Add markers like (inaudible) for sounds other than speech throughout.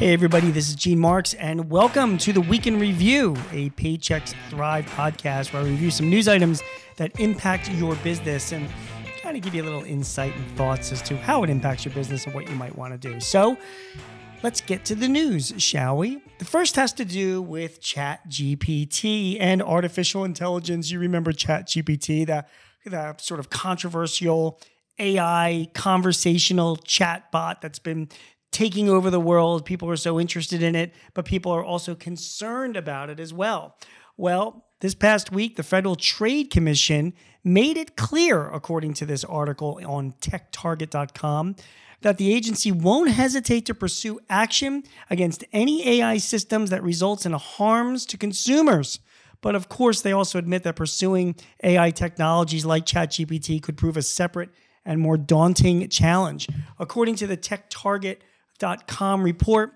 Hey, everybody, this is Gene Marks, and welcome to the Week in Review, a Paychex Thrive podcast where I review some news items that impact your business and kind of give you a little insight and thoughts as to how it impacts your business and what you might want to do. So, let's get to the news, shall we? The first has to do with Chat GPT and artificial intelligence. You remember Chat GPT, the, the sort of controversial AI conversational chat bot that's been taking over the world. People are so interested in it, but people are also concerned about it as well. Well, this past week, the Federal Trade Commission made it clear, according to this article on techtarget.com, that the agency won't hesitate to pursue action against any AI systems that results in harms to consumers. But of course, they also admit that pursuing AI technologies like ChatGPT could prove a separate and more daunting challenge. According to the TechTarget.com report,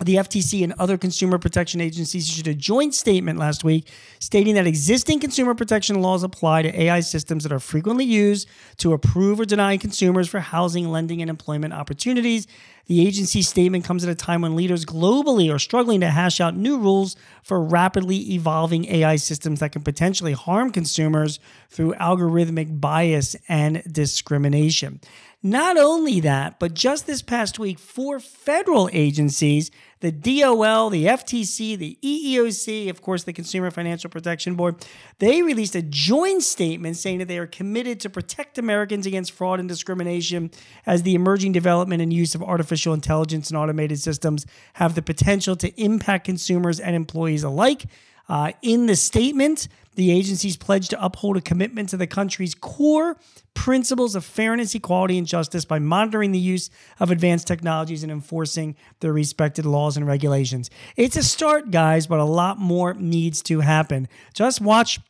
the FTC and other consumer protection agencies issued a joint statement last week stating that existing consumer protection laws apply to AI systems that are frequently used to approve or deny consumers for housing, lending, and employment opportunities. The agency's statement comes at a time when leaders globally are struggling to hash out new rules for rapidly evolving AI systems that can potentially harm consumers through algorithmic bias and discrimination. Not only that, but just this past week, four federal agencies the DOL, the FTC, the EEOC, of course, the Consumer Financial Protection Board, they released a joint statement saying that they are committed to protect Americans against fraud and discrimination as the emerging development and use of artificial intelligence and automated systems have the potential to impact consumers and employees alike. Uh, in the statement, the agencies pledged to uphold a commitment to the country's core principles of fairness, equality, and justice by monitoring the use of advanced technologies and enforcing their respected laws and regulations. It's a start, guys, but a lot more needs to happen. Just watch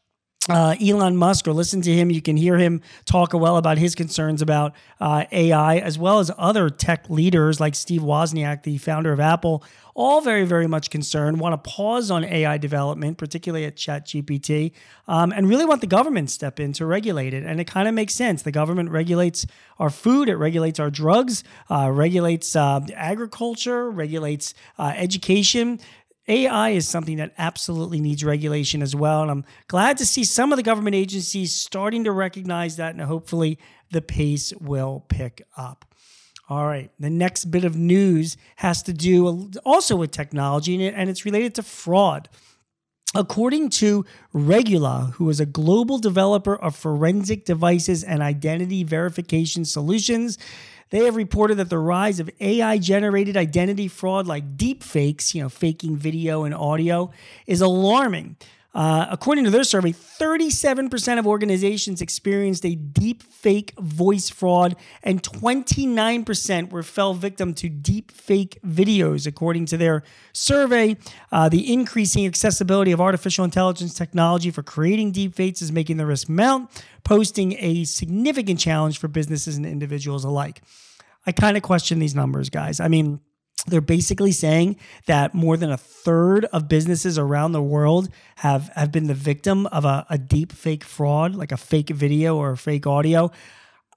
uh, Elon Musk or listen to him. You can hear him talk well about his concerns about uh, AI, as well as other tech leaders like Steve Wozniak, the founder of Apple, all very, very much concerned, want to pause on AI development, particularly at ChatGPT, um, and really want the government step in to regulate it. And it kind of makes sense. The government regulates our food, it regulates our drugs, uh, regulates uh, agriculture, regulates uh, education. AI is something that absolutely needs regulation as well. And I'm glad to see some of the government agencies starting to recognize that, and hopefully the pace will pick up. All right, the next bit of news has to do also with technology, and it's related to fraud. According to Regula, who is a global developer of forensic devices and identity verification solutions, they have reported that the rise of AI generated identity fraud like deepfakes, you know, faking video and audio, is alarming. Uh, according to their survey, 37% of organizations experienced a deep fake voice fraud, and 29% were fell victim to deep fake videos. According to their survey, uh, the increasing accessibility of artificial intelligence technology for creating deep fakes is making the risk mount, posting a significant challenge for businesses and individuals alike. I kind of question these numbers, guys. I mean, they're basically saying that more than a third of businesses around the world have have been the victim of a, a deep fake fraud, like a fake video or a fake audio.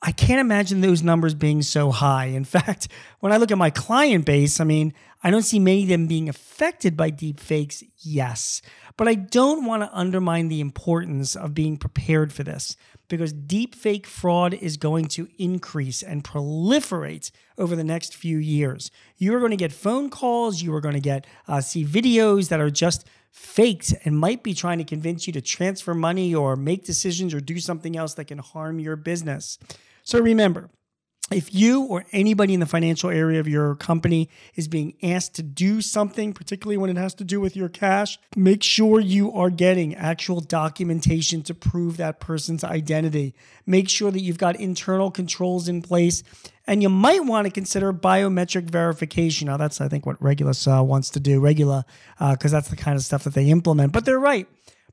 I can't imagine those numbers being so high. In (laughs) fact, when I look at my client base, I mean, I don't see many of them being affected by deep fakes, yes. But I don't want to undermine the importance of being prepared for this because deep fake fraud is going to increase and proliferate over the next few years. You are going to get phone calls, you are going to get uh, see videos that are just faked and might be trying to convince you to transfer money or make decisions or do something else that can harm your business. So remember, if you or anybody in the financial area of your company is being asked to do something, particularly when it has to do with your cash, make sure you are getting actual documentation to prove that person's identity. Make sure that you've got internal controls in place. And you might want to consider biometric verification. Now, that's, I think, what Regulus uh, wants to do, Regula, because uh, that's the kind of stuff that they implement. But they're right.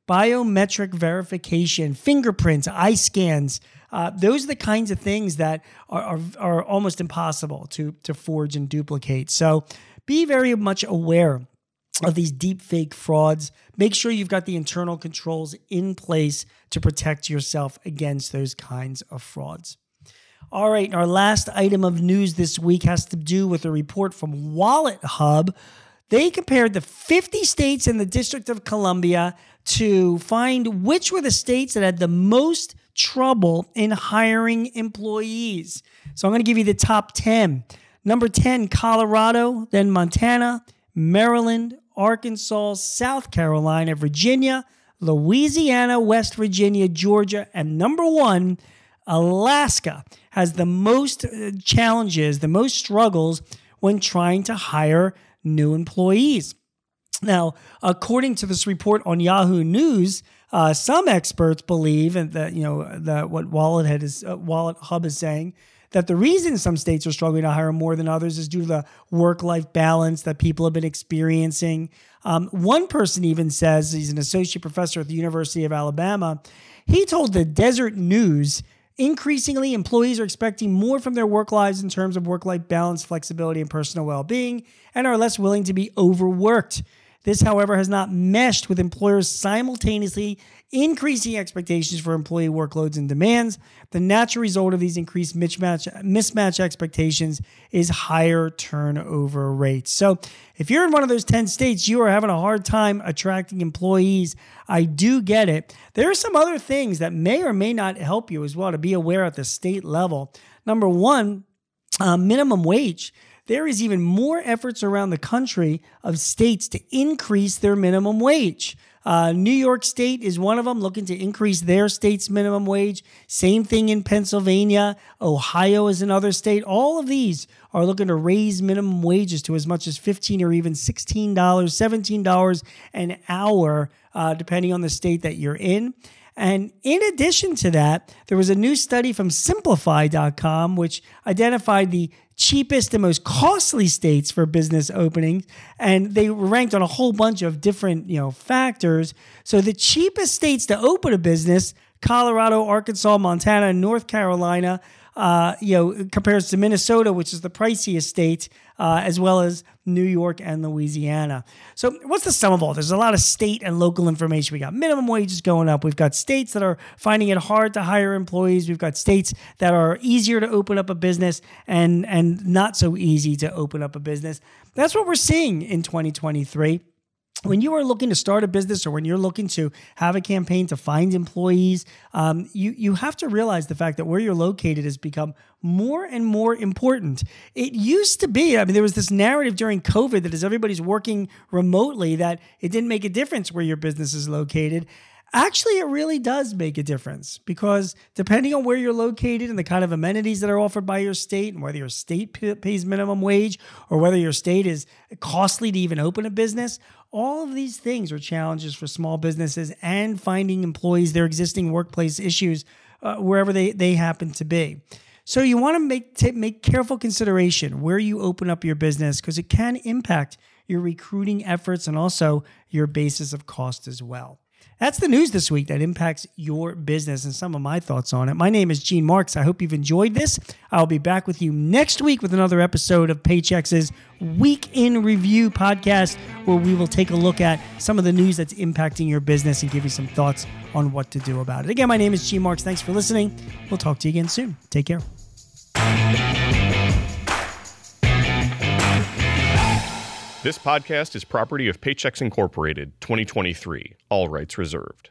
Biometric verification, fingerprints, eye scans, uh, those are the kinds of things that are, are, are almost impossible to, to forge and duplicate. So be very much aware of these deep fake frauds. Make sure you've got the internal controls in place to protect yourself against those kinds of frauds. All right, our last item of news this week has to do with a report from Wallet Hub. They compared the 50 states in the District of Columbia to find which were the states that had the most trouble in hiring employees. So I'm going to give you the top 10. Number 10, Colorado, then Montana, Maryland, Arkansas, South Carolina, Virginia, Louisiana, West Virginia, Georgia, and number one, Alaska has the most uh, challenges, the most struggles when trying to hire new employees. Now, according to this report on Yahoo News, uh, some experts believe that you know that what Wallet is uh, Wallet Hub is saying that the reason some states are struggling to hire more than others is due to the work life balance that people have been experiencing. Um, one person even says he's an associate professor at the University of Alabama. He told the Deseret News increasingly employees are expecting more from their work lives in terms of work life balance, flexibility, and personal well being, and are less willing to be overworked. This, however, has not meshed with employers simultaneously increasing expectations for employee workloads and demands. The natural result of these increased mismatch, mismatch expectations is higher turnover rates. So, if you're in one of those 10 states, you are having a hard time attracting employees. I do get it. There are some other things that may or may not help you as well to be aware at the state level. Number one, uh, minimum wage there is even more efforts around the country of states to increase their minimum wage. Uh, New York State is one of them, looking to increase their state's minimum wage. Same thing in Pennsylvania. Ohio is another state. All of these are looking to raise minimum wages to as much as 15 or even $16, $17 an hour, uh, depending on the state that you're in. And in addition to that, there was a new study from Simplify.com which identified the cheapest and most costly states for business openings. And they ranked on a whole bunch of different you know factors. So the cheapest states to open a business colorado arkansas montana north carolina uh, you know, compares to Minnesota, which is the priciest state, uh, as well as New York and Louisiana. So, what's the sum of all? There's a lot of state and local information. We got minimum wages going up. We've got states that are finding it hard to hire employees. We've got states that are easier to open up a business and and not so easy to open up a business. That's what we're seeing in 2023 when you are looking to start a business or when you're looking to have a campaign to find employees, um, you you have to realize the fact that where you're located has become more and more important. It used to be, I mean, there was this narrative during COVID that as everybody's working remotely, that it didn't make a difference where your business is located. Actually, it really does make a difference because depending on where you're located and the kind of amenities that are offered by your state, and whether your state pays minimum wage or whether your state is costly to even open a business, all of these things are challenges for small businesses and finding employees, their existing workplace issues, uh, wherever they, they happen to be. So you want to make t- make careful consideration where you open up your business because it can impact your recruiting efforts and also your basis of cost as well. That's the news this week that impacts your business and some of my thoughts on it. My name is Gene Marks. I hope you've enjoyed this. I'll be back with you next week with another episode of Paychex's Week in Review podcast, where we will take a look at some of the news that's impacting your business and give you some thoughts on what to do about it. Again, my name is Gene Marks. Thanks for listening. We'll talk to you again soon. Take care. This podcast is property of Paychex Incorporated, 2023, all rights reserved.